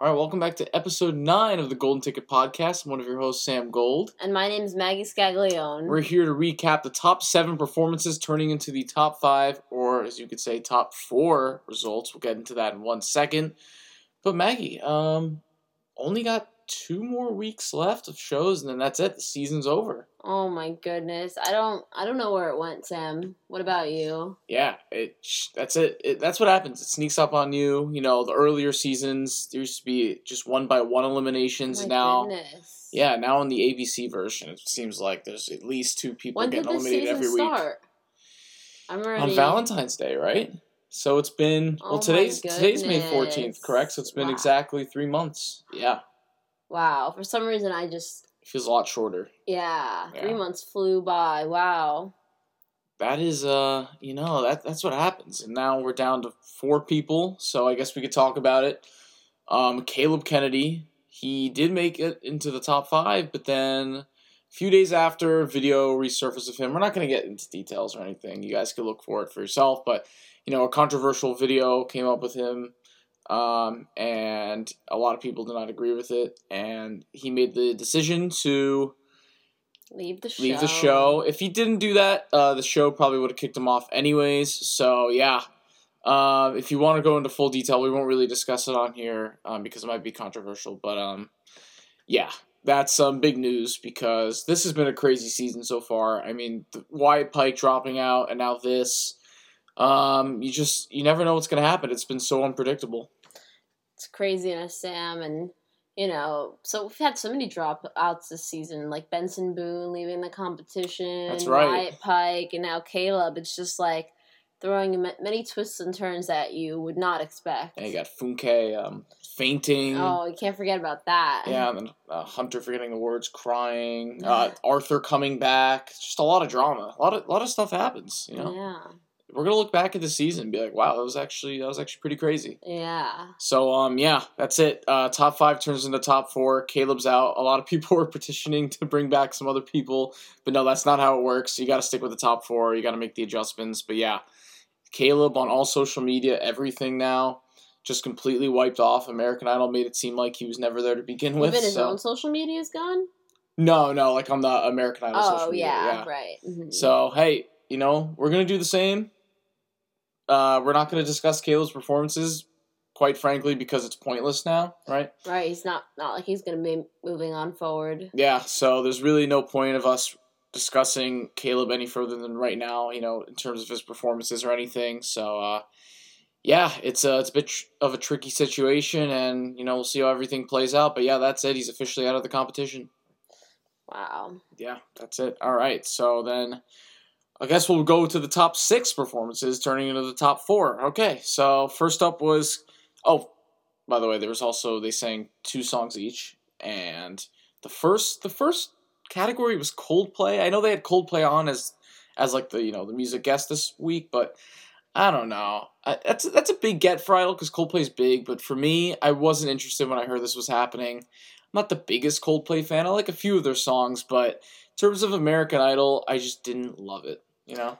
All right, welcome back to episode nine of the Golden Ticket Podcast. I'm one of your hosts, Sam Gold. And my name is Maggie Scaglione. We're here to recap the top seven performances turning into the top five, or as you could say, top four results. We'll get into that in one second. But Maggie, um, only got two more weeks left of shows, and then that's it. The season's over. Oh my goodness, I don't, I don't know where it went, Sam. What about you? Yeah, it. That's it. it. That's what happens. It sneaks up on you. You know, the earlier seasons there used to be just one by one eliminations. Oh my now, goodness. yeah, now in the ABC version, it seems like there's at least two people When getting eliminated season every week start? I'm already on Valentine's Day, right? So it's been Oh well my today's today's May fourteenth, correct? So it's been Wow. exactly three months. Yeah, Wow. For some reason, I just, feels a lot shorter. yeah, Yeah. three months flew by. Wow. That is, uh, you know, that that's what happens. And now we're down to four people, so I guess we could talk about it. Um, Caleb Kennedy, he did make it into the top five, but then a few days after, video resurfaced of him. We're not going to get into details or anything. You guys could look for it for yourself, but you know, a controversial video came up with him, um, and a lot of people did not agree with it, and he made the decision to Leave the show. leave the show. If he didn't do that, uh, the show probably would have kicked him off anyways. So yeah, um, if you want to go into full detail, we won't really discuss it on here um, because it might be controversial. But um, yeah, that's some big news because this has been a crazy season so far. I mean, the Wyatt Pike dropping out, and now this. Um, you just you never know what's gonna happen. It's been so unpredictable. It's craziness, Sam, and you know, so we've had so many dropouts this season, like Benson Boone leaving the competition, That's right. Wyatt Pike, and now Caleb. It's just like throwing many twists and turns that you would not expect. And you got Funke um, fainting. Oh, you can't forget about that. Yeah, and then uh, Hunter forgetting the words, crying. Uh, Arthur coming back. It's just a lot of drama. A lot of a lot of stuff happens. You know, Yeah. We're gonna look back at the season and be like, wow, that was actually that was actually pretty crazy. Yeah. So um, yeah, that's it. Uh, top five turns into top four. Caleb's out. A lot of people were petitioning to bring back some other people, but no, that's not how it works. You got to stick with the top four. You got to make the adjustments. But yeah, Caleb on all social media, everything now. Just completely wiped off. American Idol made it seem like he was never there to begin with. Even his so. own social media is gone? No, no, like on the American Idol Oh, social media. yeah, Yeah. right. Mhm. So hey, you know we're gonna do the same. Uh, we're not gonna discuss Caleb's performances, quite frankly, because it's pointless now, right? right, he's not not like he's going to be moving on forward. Yeah. So there's really no point of us discussing Caleb any further than right now. You know, in terms of his performances or anything. So uh, yeah, it's a it's a bit tr- of a tricky situation, and you know we'll see how everything plays out. But yeah, that's it. He's officially out of the competition. Wow. Yeah, that's it. All right. So then I guess we'll go to the top six performances, turning into the top four. Okay. So first up was oh, by the way, there was also they sang two songs each, and the first the first category was Coldplay. I know they had Coldplay on as as like the you know the music guest this week, but I don't know. I, that's that's a big get for Idol because Coldplay's big, but for me, I wasn't interested when I heard this was happening. I'm not the biggest Coldplay fan. I like a few of their songs, but in terms of American Idol, I just didn't love it. You know?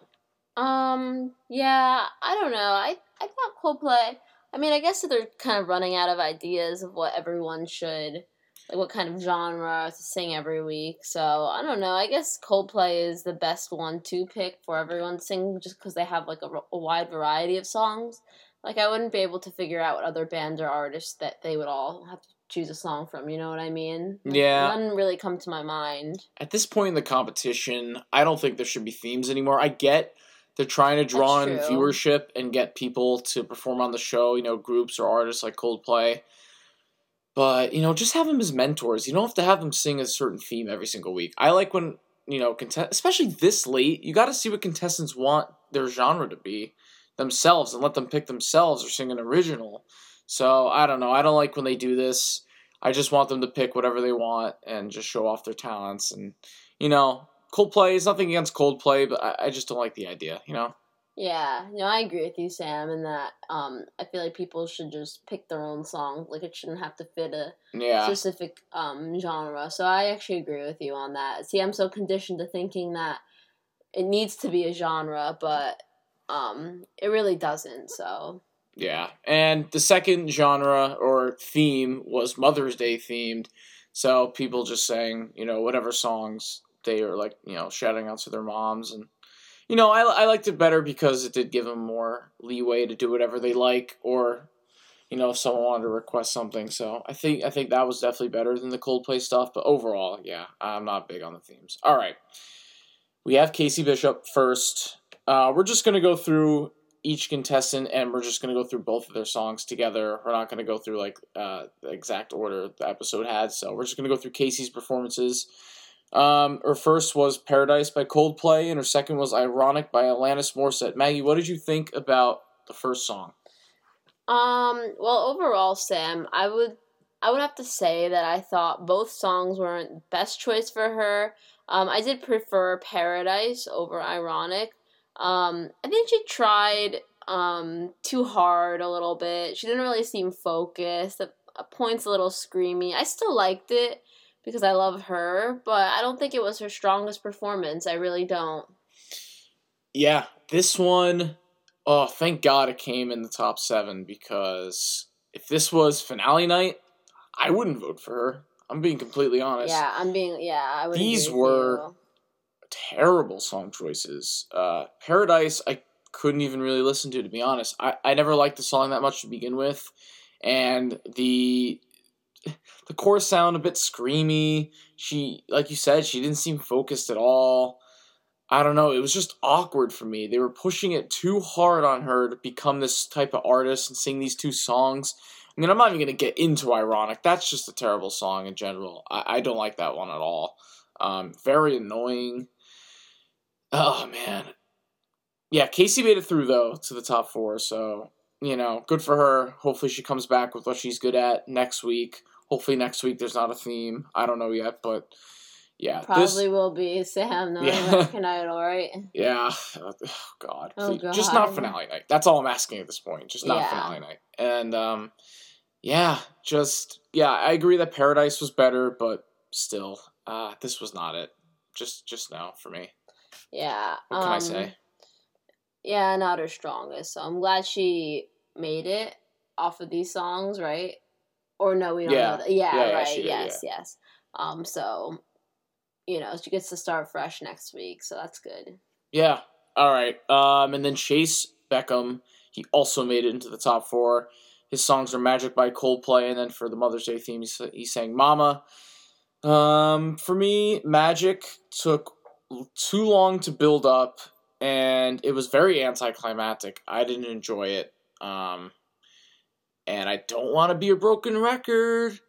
Um, yeah, I don't know. I I thought Coldplay. I mean, I guess they're kind of running out of ideas of what everyone should, like what kind of genre to sing every week. So I don't know. I guess Coldplay is the best one to pick for everyone to sing, just because they have like a, a wide variety of songs. Like I wouldn't be able to figure out what other bands or artists that they would all have to choose a song from. You know what I mean? Like, Yeah. None really come to my mind. At this point in the competition, I don't think there should be themes anymore. I get they're trying to draw in viewership and get people to perform on the show, you know, groups or artists like Coldplay. But, you know, just have them as mentors. You don't have to have them sing a certain theme every single week. I like when, you know, contest- especially this late, you got to see what contestants want their genre to be themselves and let them pick themselves or sing an original. So, I don't know. I don't like when they do this. I just want them to pick whatever they want and just show off their talents. And, you know, Coldplay is nothing against Coldplay, but I, I just don't like the idea, you know? Yeah, no, I agree with you, Sam, in that um, I feel like people should just pick their own song. Like it shouldn't have to fit a Yeah. specific um, genre. So I actually agree with you on that. See, I'm so conditioned to thinking that it needs to be a genre, but um, it really doesn't. So Yeah, and the second genre or theme was Mother's Day themed, so people just sang you know whatever songs they are like you know shouting out to their moms and you know I, I liked it better because it did give them more leeway to do whatever they like or you know if someone wanted to request something so I think I think that was definitely better than the Coldplay stuff but overall yeah I'm not big on the themes. All right. We have Casey Bishop first. Uh, we're just gonna go through each contestant and we're just going to go through both of their songs together. We're not going to go through like uh, the exact order the episode had. So we're just going to go through Casey's performances. Um, her first was Paradise by Coldplay, and her second was Ironic by Alanis Morissette. Maggie, what did you think about the first song? Um, well, overall, Sam, I would I would have to say that I thought both songs weren't the best choice for her. Um, I did prefer Paradise over Ironic. Um, I think she tried um, too hard a little bit. She didn't really seem focused. At points, a little screamy. I still liked it because I love her, but I don't think it was her strongest performance. I really don't. Yeah, this one, oh, thank God it came in the top seven because if this was finale night, I wouldn't vote for her. I'm being completely honest. Yeah, I'm being, yeah, I would. These were terrible song choices. Uh, Paradise, I couldn't even really listen to, to be honest. I, I never liked the song that much to begin with, and the the chorus sound a bit screamy. She, like you said, she didn't seem focused at all. I don't know. It was just awkward for me. They were pushing it too hard on her to become this type of artist and sing these two songs. I mean, I'm not even going to get into Ironic. That's just a terrible song in general. I, I don't like that one at all. Um, very annoying. Oh man, yeah. Casey made it through though to the top four, so you know, good for her. Hopefully, she comes back with what she's good at next week. Hopefully, next week there's not a theme. I don't know yet, but yeah, probably this, will be Sam. No, yeah. American Idol, right? Yeah. Oh, God. Oh, God. Just not finale night. That's all I'm asking at this point. Just not yeah. finale night. And um, yeah, just yeah. I agree that Paradise was better, but still, uh, this was not it. Just just now for me. Yeah. What can um, I say? Yeah, not her strongest. So I'm glad she made it off of these songs, right? Or no, we don't yeah. know that. Yeah, yeah right. Did, yes, yes. Um, so you know, she gets to start fresh next week, so that's good. Yeah. All right. Um, and then Chayce Beckham, he also made it into the top four. His songs are "Magic" by Coldplay, and then for the Mother's Day theme, he sang "Mama." Um, for me, Magic took too long to build up, and it was very anticlimactic. I didn't enjoy it. Um, and I don't want to be a broken record.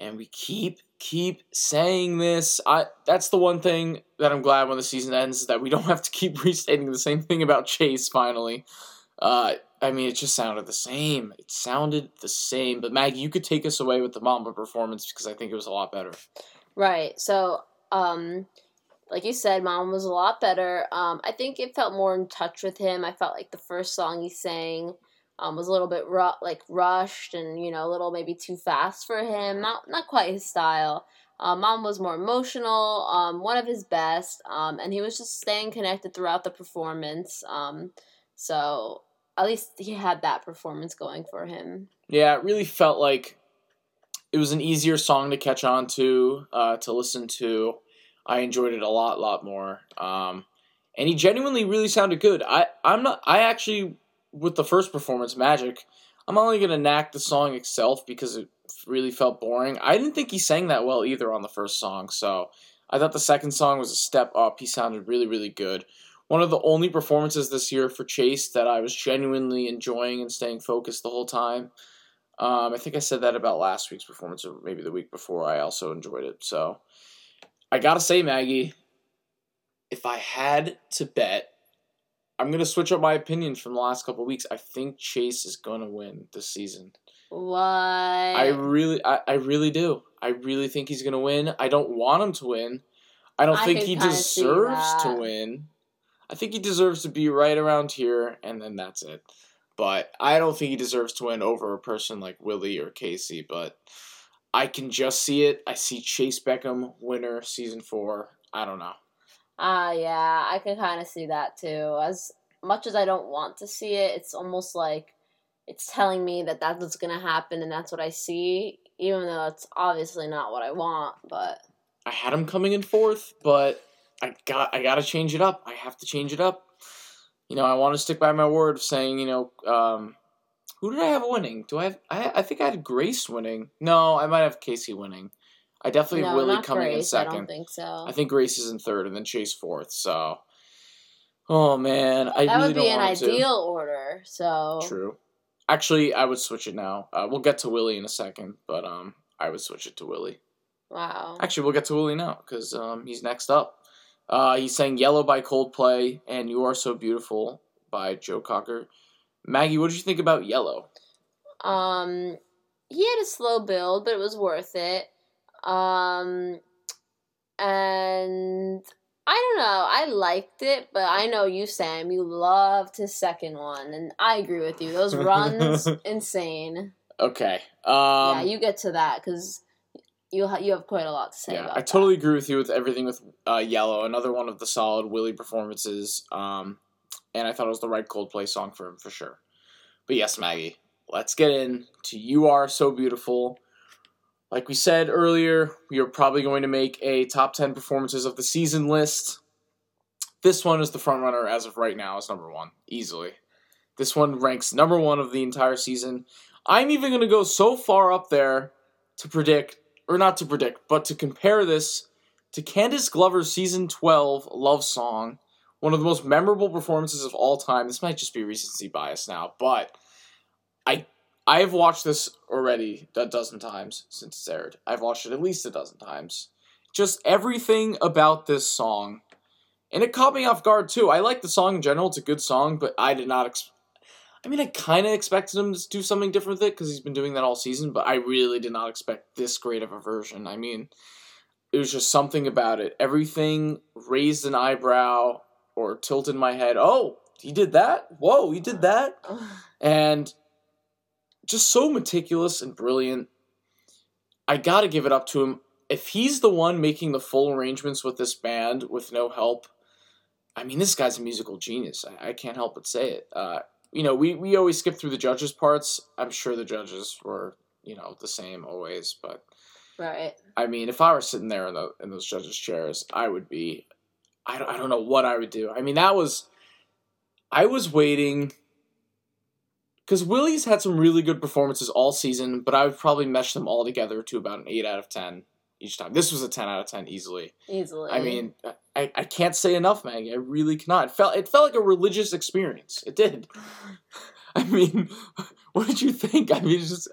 And we keep keep saying this. I that's the one thing that I'm glad when the season ends is that we don't have to keep restating the same thing about Chayce finally. Uh, I mean, it just sounded the same. It sounded the same. But Maggie, you could take us away with the Mama performance because I think it was a lot better. Right. So, um, like you said, Mom was a lot better. Um, I think it felt more in touch with him. I felt like the first song he sang um, was a little bit ru- like rushed and you know a little maybe too fast for him. Not not quite his style. Um, Mom was more emotional, um, one of his best, um, and he was just staying connected throughout the performance. Um, so at least he had that performance going for him. Yeah, it really felt like it was an easier song to catch on to, uh, to listen to. I enjoyed it a lot, lot more. Um, and he genuinely really sounded good. I, I'm not. I actually, with the first performance, Magic, I'm only gonna knack the song itself because it really felt boring. I didn't think he sang that well either on the first song, so I thought the second song was a step up. He sounded really, really good. One of the only performances this year for Chayce that I was genuinely enjoying and staying focused the whole time. Um, I think I said that about last week's performance, or maybe the week before. I also enjoyed it. So I gotta say, Maggie, if I had to bet, I'm gonna switch up my opinion from the last couple weeks. I think Chayce is gonna win this season. What? I really, I, I really do. I really think he's gonna win. I don't want him to win. I don't I think he deserves to win. I think he deserves to be right around here, and then that's it. But I don't think he deserves to win over a person like Willie or Casey. But I can just see it. I see Chayce Beckham winner season four. I don't know. Ah, uh, yeah, I can kind of see that too. As much as I don't want to see it, it's almost like it's telling me that that's what's gonna happen and that's what I see, even though it's obviously not what I want. But I had him coming in fourth, but I got I got to change it up. I have to change it up. You know, I want to stick by my word of saying, you know, um, who did I have winning? Do I have? I, I think I had Grace winning. No, I might have Casey winning. I definitely have Willie coming in second. I don't think so. I think Grace is in third, and then Chayce fourth. So, oh man, I that really would be an want to. ideal order. So True. Actually, I would switch it now. Uh, we'll get to Willie in a second, but um, I would switch it to Willie. wow. Actually, we'll get to Willie now because um, he's next up. Uh, he's saying "Yellow" by Coldplay and "You Are So Beautiful" by Joe Cocker. Maggie, what did you think about "Yellow"? Um, he had a slow build, but it was worth it. Um, and I don't know. I liked it, but I know you, Sam. You loved his second one, and I agree with you. Those runs, insane. Okay. Um, yeah, you get to that because you ha- you have quite a lot to say yeah, I totally agree with you with everything with uh, "Yellow." Another one of the solid Willie performances, um, and I thought it was the right Coldplay song for him for sure. But yes, Maggie, let's get in to "You Are So Beautiful." Like we said earlier, we are probably going to make a top ten performances of the season list. This one is the front runner as of right now. It's number one easily. This one ranks number one of the entire season. I'm even going to go so far up there to predict or not to predict, but to compare this to Candice Glover's season 12 love song, one of the most memorable performances of all time. This might just be recency bias now, but I I have watched this already a dozen times since it's aired. I've watched it at least a dozen times. Just everything about this song. And it caught me off guard too. I like the song in general, it's a good song, but I did not ex- I mean, I kind of expected him to do something different with it because he's been doing that all season, but I really did not expect this great of a version. I mean, it was just something about it. Everything raised an eyebrow or tilted my head. Oh, he did that? Whoa, he did that? And just so meticulous and brilliant. I gotta give it up to him. If he's the one making the full arrangements with this band with no help, I mean, this guy's a musical genius. I, I can't help but say it. Uh, you know, we, we always skip through the judges' parts. I'm sure the judges were, you know, the same always. But right. I mean, if I were sitting there in, the, in those judges' chairs, I would be. I don't, I don't know what I would do. I mean, that was. I was waiting. Because Willie's had some really good performances all season, but I would probably mesh them all together to about an 8 out of 10 each time. This was a 10 out of 10 easily. Easily. I mean, I, I can't say enough, Maggie. I really cannot. It felt it felt like a religious experience. It did. I mean, what did you think? I mean, it's just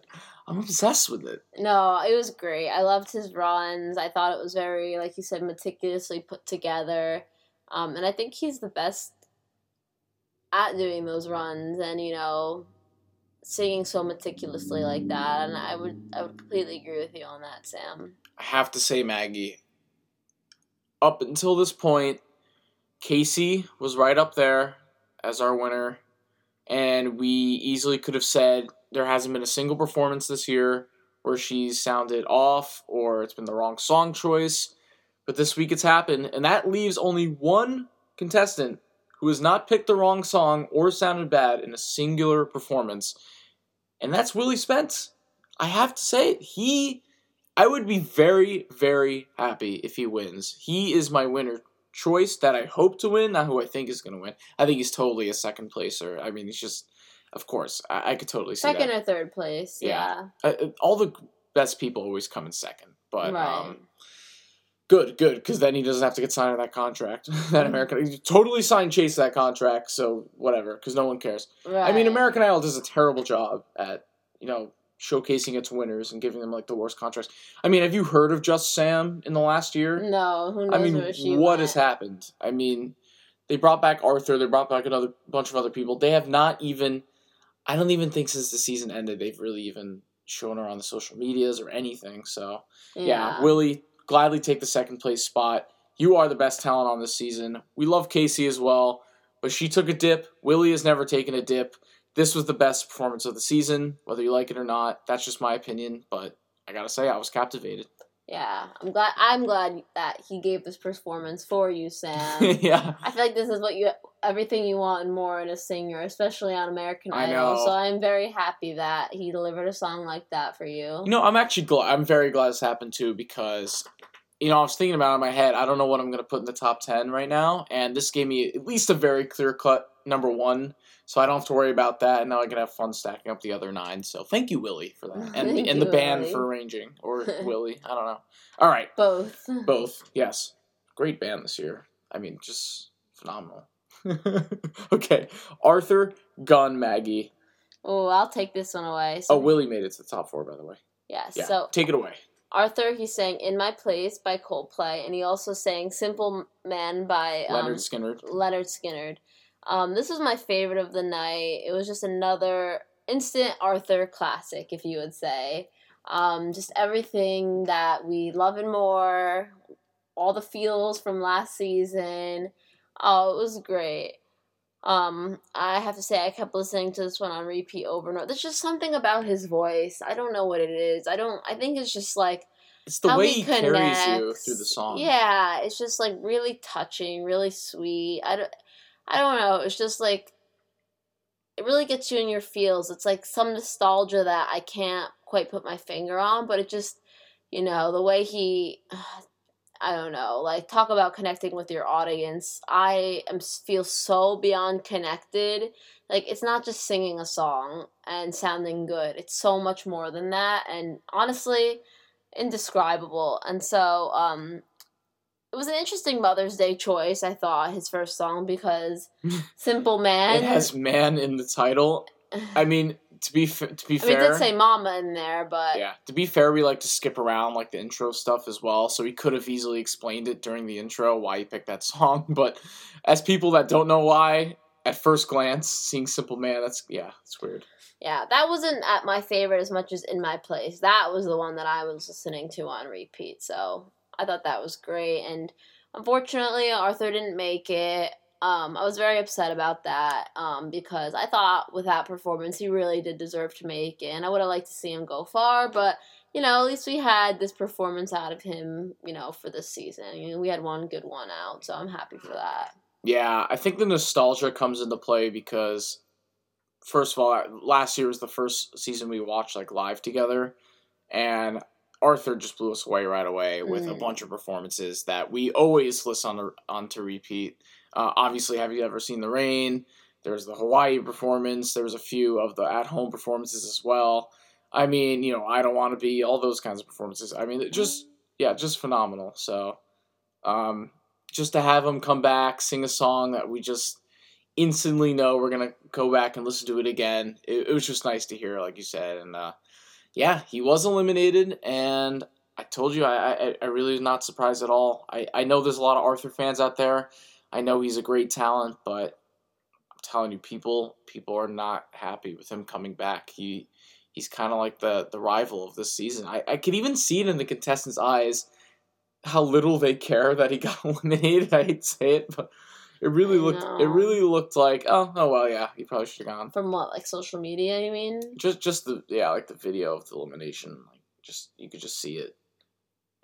I'm obsessed with it. No, it was great. I loved his runs. I thought it was very, like you said, meticulously put together. Um, and I think he's the best at doing those runs and, you know, singing so meticulously like that. And I would I would completely agree with you on that, Sam. I have to say, Maggie. Up until this point, Casey was right up there as our winner, and we easily could have said there hasn't been a single performance this year where she's sounded off or it's been the wrong song choice. But this week it's happened, and that leaves only one contestant who has not picked the wrong song or sounded bad in a singular performance, and that's Willie Spence. I have to say. He, I would be very, very happy if he wins. He is my winner choice that I hope to win, not who I think is going to win. I think he's totally a second placer. I mean, he's just, of course, I, I could totally see Second that. or third place, yeah. Yeah. Uh, uh, all the best people always come in second, but right. um, good, good, because then he doesn't have to get signed to that contract. Mm-hmm. that American, he totally signed Chayce that contract, so whatever, because no one cares. right. I mean, American Idol does a terrible job at you know showcasing its winners and giving them like the worst contracts. I mean, have you heard of Just Sam in the last year? No, who knows I mean, what went. has happened? I mean, they brought back Arthur. They brought back another bunch of other people. They have not even. I don't even think since the season ended they've really even shown her on the social medias or anything. So yeah, Willie gladly take the second place spot. You are the best talent on this season. We love Casey as well, but she took a dip. Willie has never taken a dip. This was the best performance of the season, whether you like it or not. That's just my opinion, but I gotta say, I was captivated. Yeah, I'm glad. I'm glad that he gave this performance for you, Sam. yeah, I feel like this is what you everything you want and more in a singer, especially on American I Idol. know. So I'm very happy that he delivered a song like that for you. No, I'm actually glad. I'm very glad this happened too because, you know, I was thinking about it in my head. I don't know what I'm going to put in the top ten right now, and this gave me at least a very clear cut number one, so I don't have to worry about that. And now I can have fun stacking up the other nine. So thank you, Willie, for that, and Thank and the band Willie. for arranging or Willie. I don't know. All right, Both. both. Yes, great band this year. I mean, just phenomenal. okay, Arthur, Gunn, Maggie. Oh, I'll take this one away. So, Oh, Willie made it to the top four, by the way. Yeah, So take it away. Arthur, he sang "In My Place" by Coldplay, and he also sang "Simple Man" by um, Lynyrd Skynyrd. Lynyrd Skynyrd. Um, this was my favorite of the night. It was just another instant Arthur classic, if you would say. Um, just everything that we love and more, all the feels from last season. Oh, it was great. Um, I have to say, I kept listening to this one on repeat over and over. There's just something about his voice. I don't know what it is. I don't. I think it's just like It's the way he he carries you through the song. Yeah, it's just like really touching, really sweet. I don't, I don't know. It's just like it really gets you in your feels. It's like some nostalgia that I can't quite put my finger on, but it just, you know, the way he. I don't know, like talk about connecting with your audience. I am feel so beyond connected. Like it's not just singing a song and sounding good. It's so much more than that. And honestly, indescribable. And so, um, it was an interesting Mother's Day choice. I thought his first song because "Simple Man." It has "man" in the title. I mean, to be f- to be I mean, fair, it did say "Mama" in there, but yeah. To be fair, we like to skip around like the intro stuff as well, so he could have easily explained it during the intro why he picked that song. But as people that don't know why, at first glance, seeing "Simple Man," that's yeah, it's weird. yeah, that wasn't at my favorite as much as "In My Place." That was the one that I was listening to on repeat. So I thought that was great, and unfortunately, Arthur didn't make it. Um, I was very upset about that um, because I thought with that performance he really did deserve to make it, and I would have liked to see him go far. But you know, at least we had this performance out of him, you know, for this season. You know, we had one good one out, so I'm happy for that. Yeah, I think the nostalgia comes into play because, first of all, last year was the first season we watched like live together, and Arthur just blew us away right away with a Mm. bunch of performances that we always listen on, on to repeat. Uh, obviously, have you ever seen the rain? There's the Hawaii performance. There was a few of the at home performances as well. I mean, you know, I don't want to be all those kinds of performances. I mean, just yeah, just phenomenal. So, um, just to have him come back, sing a song that we just instantly know we're gonna go back and listen to it again. It, it was just nice to hear, like you said, and uh, yeah, he was eliminated, and I told you I, I I really was not surprised at all. I I know there's a lot of Arthur fans out there. I know he's a great talent, but I'm telling you, people people are not happy with him coming back. He he's kind of like the the rival of this season. I I could even see it in the contestants' eyes how little they care that he got eliminated. I hate to say it, but it really I looked it really looked like oh oh well yeah he probably should have gone. From what, like social media? You mean? Just just the yeah like the video of the elimination like just you could just see it.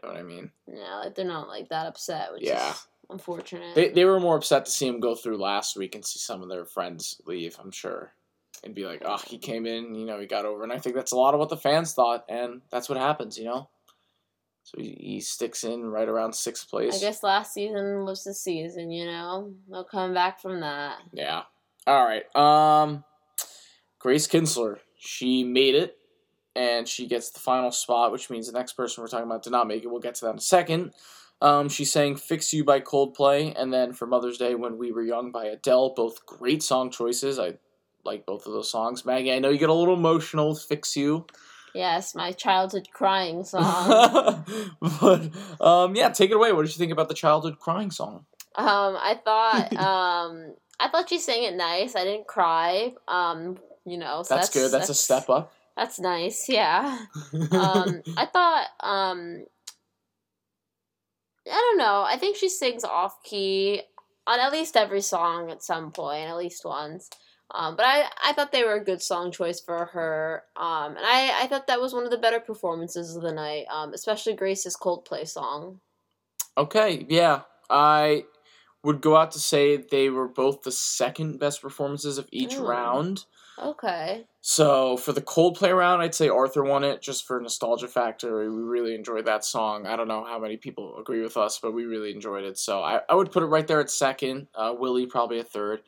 You know what I mean? Yeah, like they're not like that upset, which Yeah. is unfortunate. They they were more upset to see him go through last week and see some of their friends leave. I'm sure. And be like, oh, he came in, you know, he got over, and I think that's a lot of what the fans thought, and that's what happens, you know. So he, he sticks in right around sixth place. I guess last season was the season, you know. They'll come back from that. Yeah. All right. Um, Grace Kinstler, she made it, and she gets the final spot, which means the next person we're talking about did not make it. We'll get to that in a second. Um, she sang "Fix You" by Coldplay, and then for Mother's Day, "When We Were Young" by Adele. Both great song choices. I like both of those songs. Maggie, I know you get a little emotional with "Fix You," Yes, my childhood crying song. but um, yeah, take it away. What did you think about the childhood crying song? um, I thought um, I thought she sang it nice. I didn't cry. Um, you know, so That's, good. That's, a step up. That's nice. Yeah. um, I thought um, know. I think she sings off key on at least every song at some point, at least once. Um, but I, I thought they were a good song choice for her. Um, and I, I thought that was one of the better performances of the night, um, especially Grace's Coldplay song. Okay, yeah. I would go out to say they were both the second best performances of each Ooh. round. Okay. So for the Coldplay round, I'd say Arthur won it just for nostalgia factor. We really enjoyed that song. I don't know how many people agree with us, but we really enjoyed it. So I, I would put it right there at second. Uh, Willie probably at third.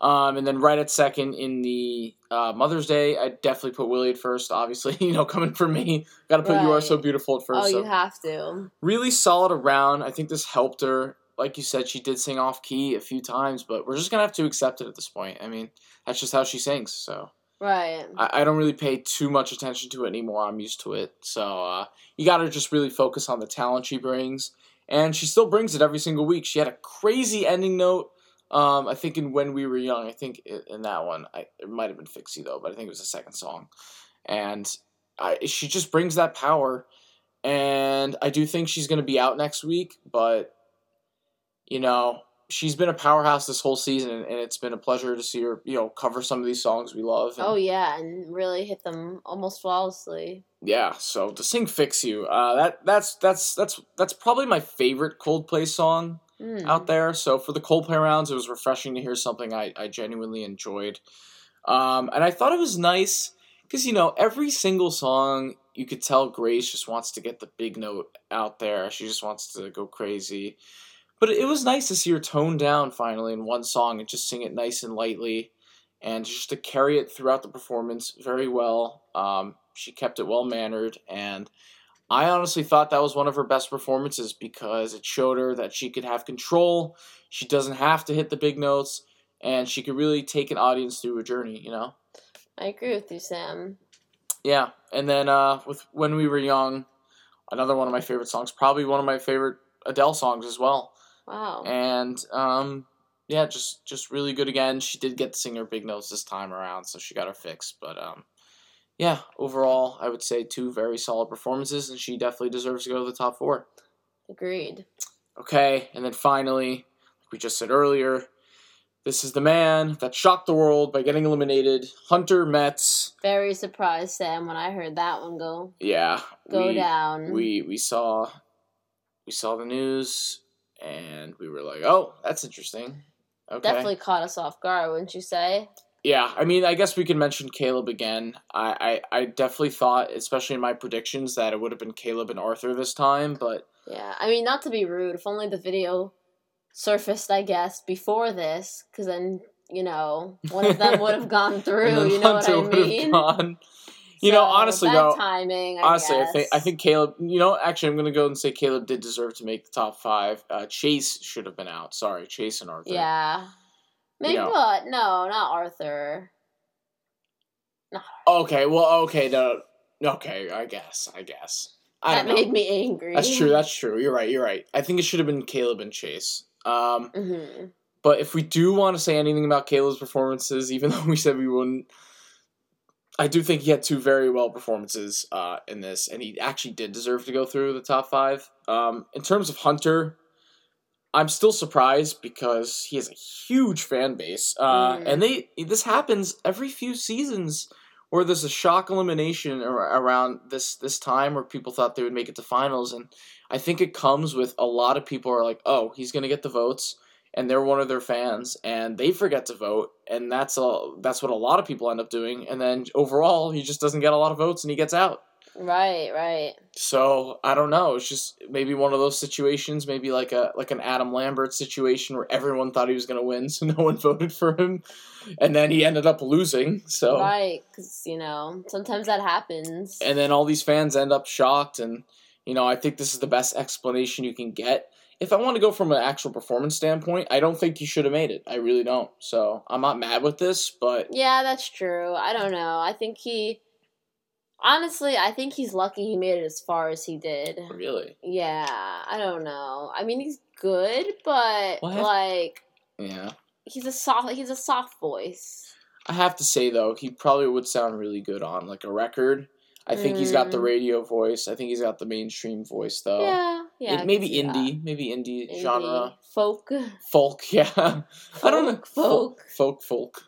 Um, and then right at second in the uh, Mother's Day, I'd definitely put Willie at first. Obviously, you know, coming from me, got to put "You Are So Beautiful" at first. oh, so you have to. really solid around. I think this helped her. Like you said, she did sing off key a few times, but we're just gonna have to accept it at this point. I mean, that's just how she sings. So Right. I, I don't really pay too much attention to it anymore. I'm used to it. So uh, you got to just really focus on the talent she brings, and she still brings it every single week. She had a crazy ending note. Um, I think in when we were young. I think in that one, I, it might have been Fixie though, but I think it was the second song, and I, she just brings that power. And I do think she's going to be out next week, but you know she's been a powerhouse this whole season, and it's been a pleasure to see her, you know, cover some of these songs we love. and- Oh yeah, and really hit them almost flawlessly. yeah, so to sing "Fix You," uh, that that's that's that's that's probably my favorite Coldplay song Mm. out there. So for the Coldplay rounds, it was refreshing to hear something I, I genuinely enjoyed, um, and I thought it was nice because you know every single song you could tell Grace just wants to get the big note out there. She just wants to go crazy, but it was nice to see her tone down finally in one song and just sing it nice and lightly, and just to carry it throughout the performance very well. Um, she kept it well mannered and. I honestly thought that was one of her best performances because it showed her that she could have control. She doesn't have to hit the big notes, and she could really take an audience through a journey. You know. I agree with you, Sam. Yeah, and then uh, with when we were young, another one of my favorite songs, probably one of my favorite Adele songs as well. Wow. And um, yeah, just just really good again. She did get to sing her big notes this time around, so she got her fix. But um, yeah, overall, I would say two very solid performances, and she definitely deserves to go to the top four. Agreed. Okay, and then finally, like we just said earlier, this is the man that shocked the world by getting eliminated, Hunter Metts. Very surprised, Sam, when I heard that one go Yeah, go we, down. We we saw we saw the news, and we were like, oh, that's interesting. Okay. Definitely caught us off guard, wouldn't you say? Yeah, I mean, I guess we can mention Caleb again. I, I, I definitely thought, especially in my predictions, that it would have been Caleb and Arthur this time, but Yeah. I mean, not to be rude, if only the video surfaced, I guess, before this, because then, you know, one of them would have gone through, you know what I mean? You know, honestly though, timing. I honestly, I think I think Caleb. You know, actually, I'm gonna go and say Caleb did deserve to make the top five. Uh, Chayce should have been out. Sorry, Chayce and Arthur. Yeah. Maybe, know. but no, not Arthur. Not Okay. Well. Okay. No. Okay. I guess. I guess. I that made me angry. That's true. That's true. You're right. You're right. I think it should have been Caleb and Chayce. Um, hmm but if we do want to say anything about Caleb's performances, even though we said we wouldn't, I do think he had two very well performances uh, in this, and he actually did deserve to go through the top five. Um, in terms of Hunter, I'm still surprised because he has a huge fan base, uh, Mm. and they this happens every few seasons where there's a shock elimination ar- around this this time where people thought they would make it to finals, and I think it comes with a lot of people are like, oh, he's gonna get the votes and they're one of their fans and they forget to vote and that's a that's what a lot of people end up doing and then overall he just doesn't get a lot of votes and he gets out Right, right. so i don't know it's just maybe one of those situations maybe like a like an adam lambert situation where everyone thought he was going to win so no one voted for him and then he ended up losing so Right, because, you know, sometimes that happens. and then all these fans end up shocked and you know i think this is the best explanation you can get if i want to go from an actual performance standpoint i don't think you should have made it i really don't so i'm not mad with this but Yeah, that's true. I don't know. I think he. Honestly, I think he's lucky he made it as far as he did. really Yeah, I don't know. I mean, he's good, but have- like yeah he's a soft he's a soft voice. i have to say though he probably would sound really good on like a record i think he's got the Mm. radio voice i think he's got the mainstream voice though yeah, yeah. It- maybe indie maybe indie, Indie, genre folk, folk yeah i don't know folk, folk folk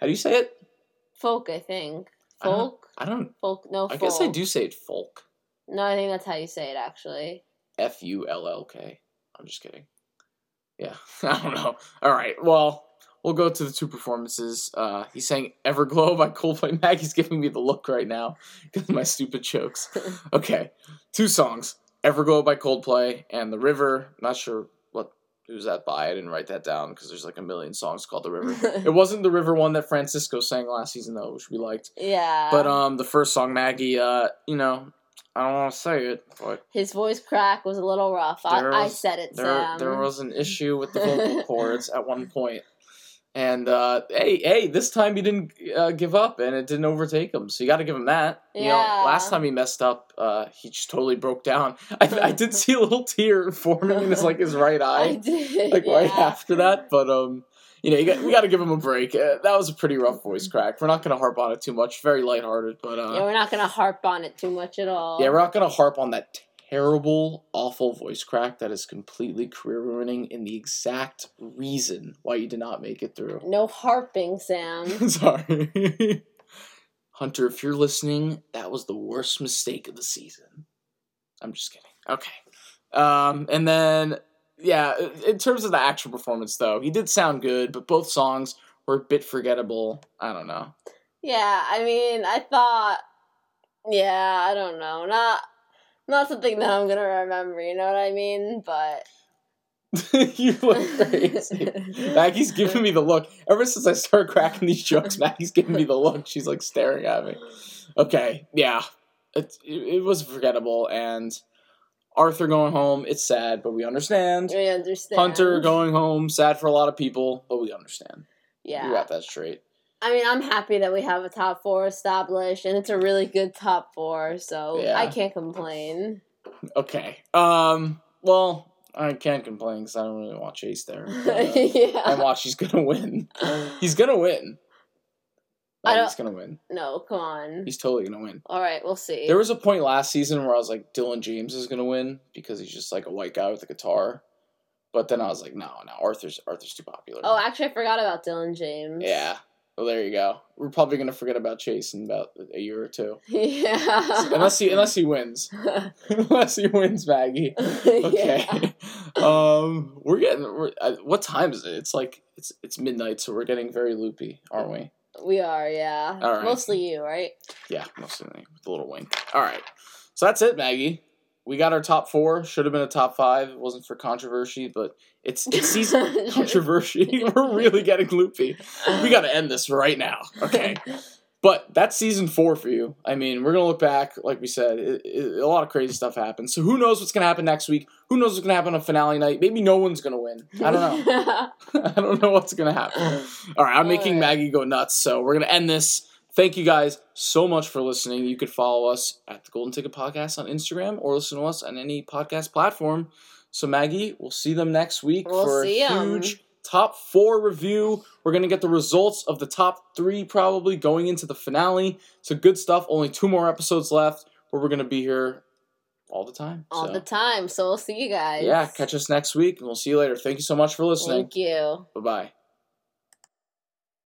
how do you say it folk. I think I don't- folk, i don't folk. No, i guess i do say it folk No, I think that's how you say it. Actually, F U L L K. I'm just kidding. Yeah, I don't know. All right, well, we'll go to the two performances. Uh, he's saying "Everglow" by Coldplay. Maggie's giving me the look right now because of my stupid jokes. Okay, two songs: "Everglow" by Coldplay and "The River." Not sure what who's that by. I didn't write that down because there's like a million songs called "The River." it wasn't the River one that Francisco sang last season though, which we liked. yeah. But um, the first song, Maggie, uh, you know, I don't want to say it, but his voice crack was a little rough. I, There I said it, there Sam. there was an issue with the vocal cords at one point. And uh, hey, hey, this time he didn't uh, give up, and it didn't overtake him. So you got to give him that. You know, Yeah. last time he messed up, uh, he just totally broke down. I, I did see a little tear forming in his like his right I eye, did. like right after that. But um, you know, you got, we got to give him a break. Uh, that was a pretty rough voice crack. We're not gonna harp on it too much. Very lighthearted, but uh, Yeah, we're not gonna harp on it too much at all. yeah, we're not gonna harp on that terrible, awful voice crack that is completely career ruining in the exact reason why you did not make it through. No harping, Sam. Sorry. Hunter, if you're listening, that was the worst mistake of the season. I'm just kidding. Okay. Um, and then yeah, in terms of the actual performance though, he did sound good, but both songs were a bit forgettable. I don't know. Yeah, I mean, I thought, yeah, I don't know, not not something that I'm gonna remember. You know what I mean? But you look crazy. Maggie's giving me the look. Ever since I started cracking these jokes, Maggie's giving me the look. She's like staring at me. Okay, yeah. It, it, it was forgettable. And Arthur going home, it's sad, but we understand. we understand. Hunter going home, sad for a lot of people, but we understand. Yeah. We got that straight. I mean, I'm happy that we have a top four established, and it's a really good top four. So Yeah. I can't complain. Okay. Um. Well, I can't complain because I don't really want Chayce there. But, uh, yeah. watch, he's gonna win. He's gonna win. I don't- He's gonna win. No, come on. He's totally gonna win. All right, we'll see. There was a point last season where I was like, Dillon James is gonna win because he's just like a white guy with a guitar. But then I was like, no, no, Arthur's Arthur's too popular. oh, actually, I forgot about Dillon James. yeah. Well, there you go. We're probably gonna forget about Chayce in about a year or two, yeah. unless he unless he wins. unless he wins, Maggie. Okay. Yeah. Um, we're getting. We're, uh, what time is it? It's like it's it's midnight, so we're getting very loopy, aren't we? We are, yeah. All right. Mostly you, right? Yeah, mostly me, with a little wink. All right, so that's it, Maggie. We got our top four. Should have been a top five. It wasn't for controversy, but it's it's season controversy. We're really getting loopy. We got to end this right now, okay? But that's season four for you. I mean, we're gonna look back, like we said, it, it, a lot of crazy stuff happened. So who knows what's gonna happen next week? Who knows what's gonna happen on finale night? Maybe no one's gonna win. I don't know. I don't know what's gonna happen. All right, I'm making All right. Maggie go nuts, so we're gonna end this. Thank you guys so much for listening. You could follow us at the Golden Ticket Podcast on Instagram or listen to us on any podcast platform. So Maggie, we'll see them next week We'll for a a 'em. huge top four review. We're gonna get the results of the top three probably going into the finale. So good stuff. Only two more episodes left, but we're gonna be here all the time. All so. the time. So we'll see you guys. Yeah, catch us next week, and we'll see you later. Thank you so much for listening. Thank you. Bye bye.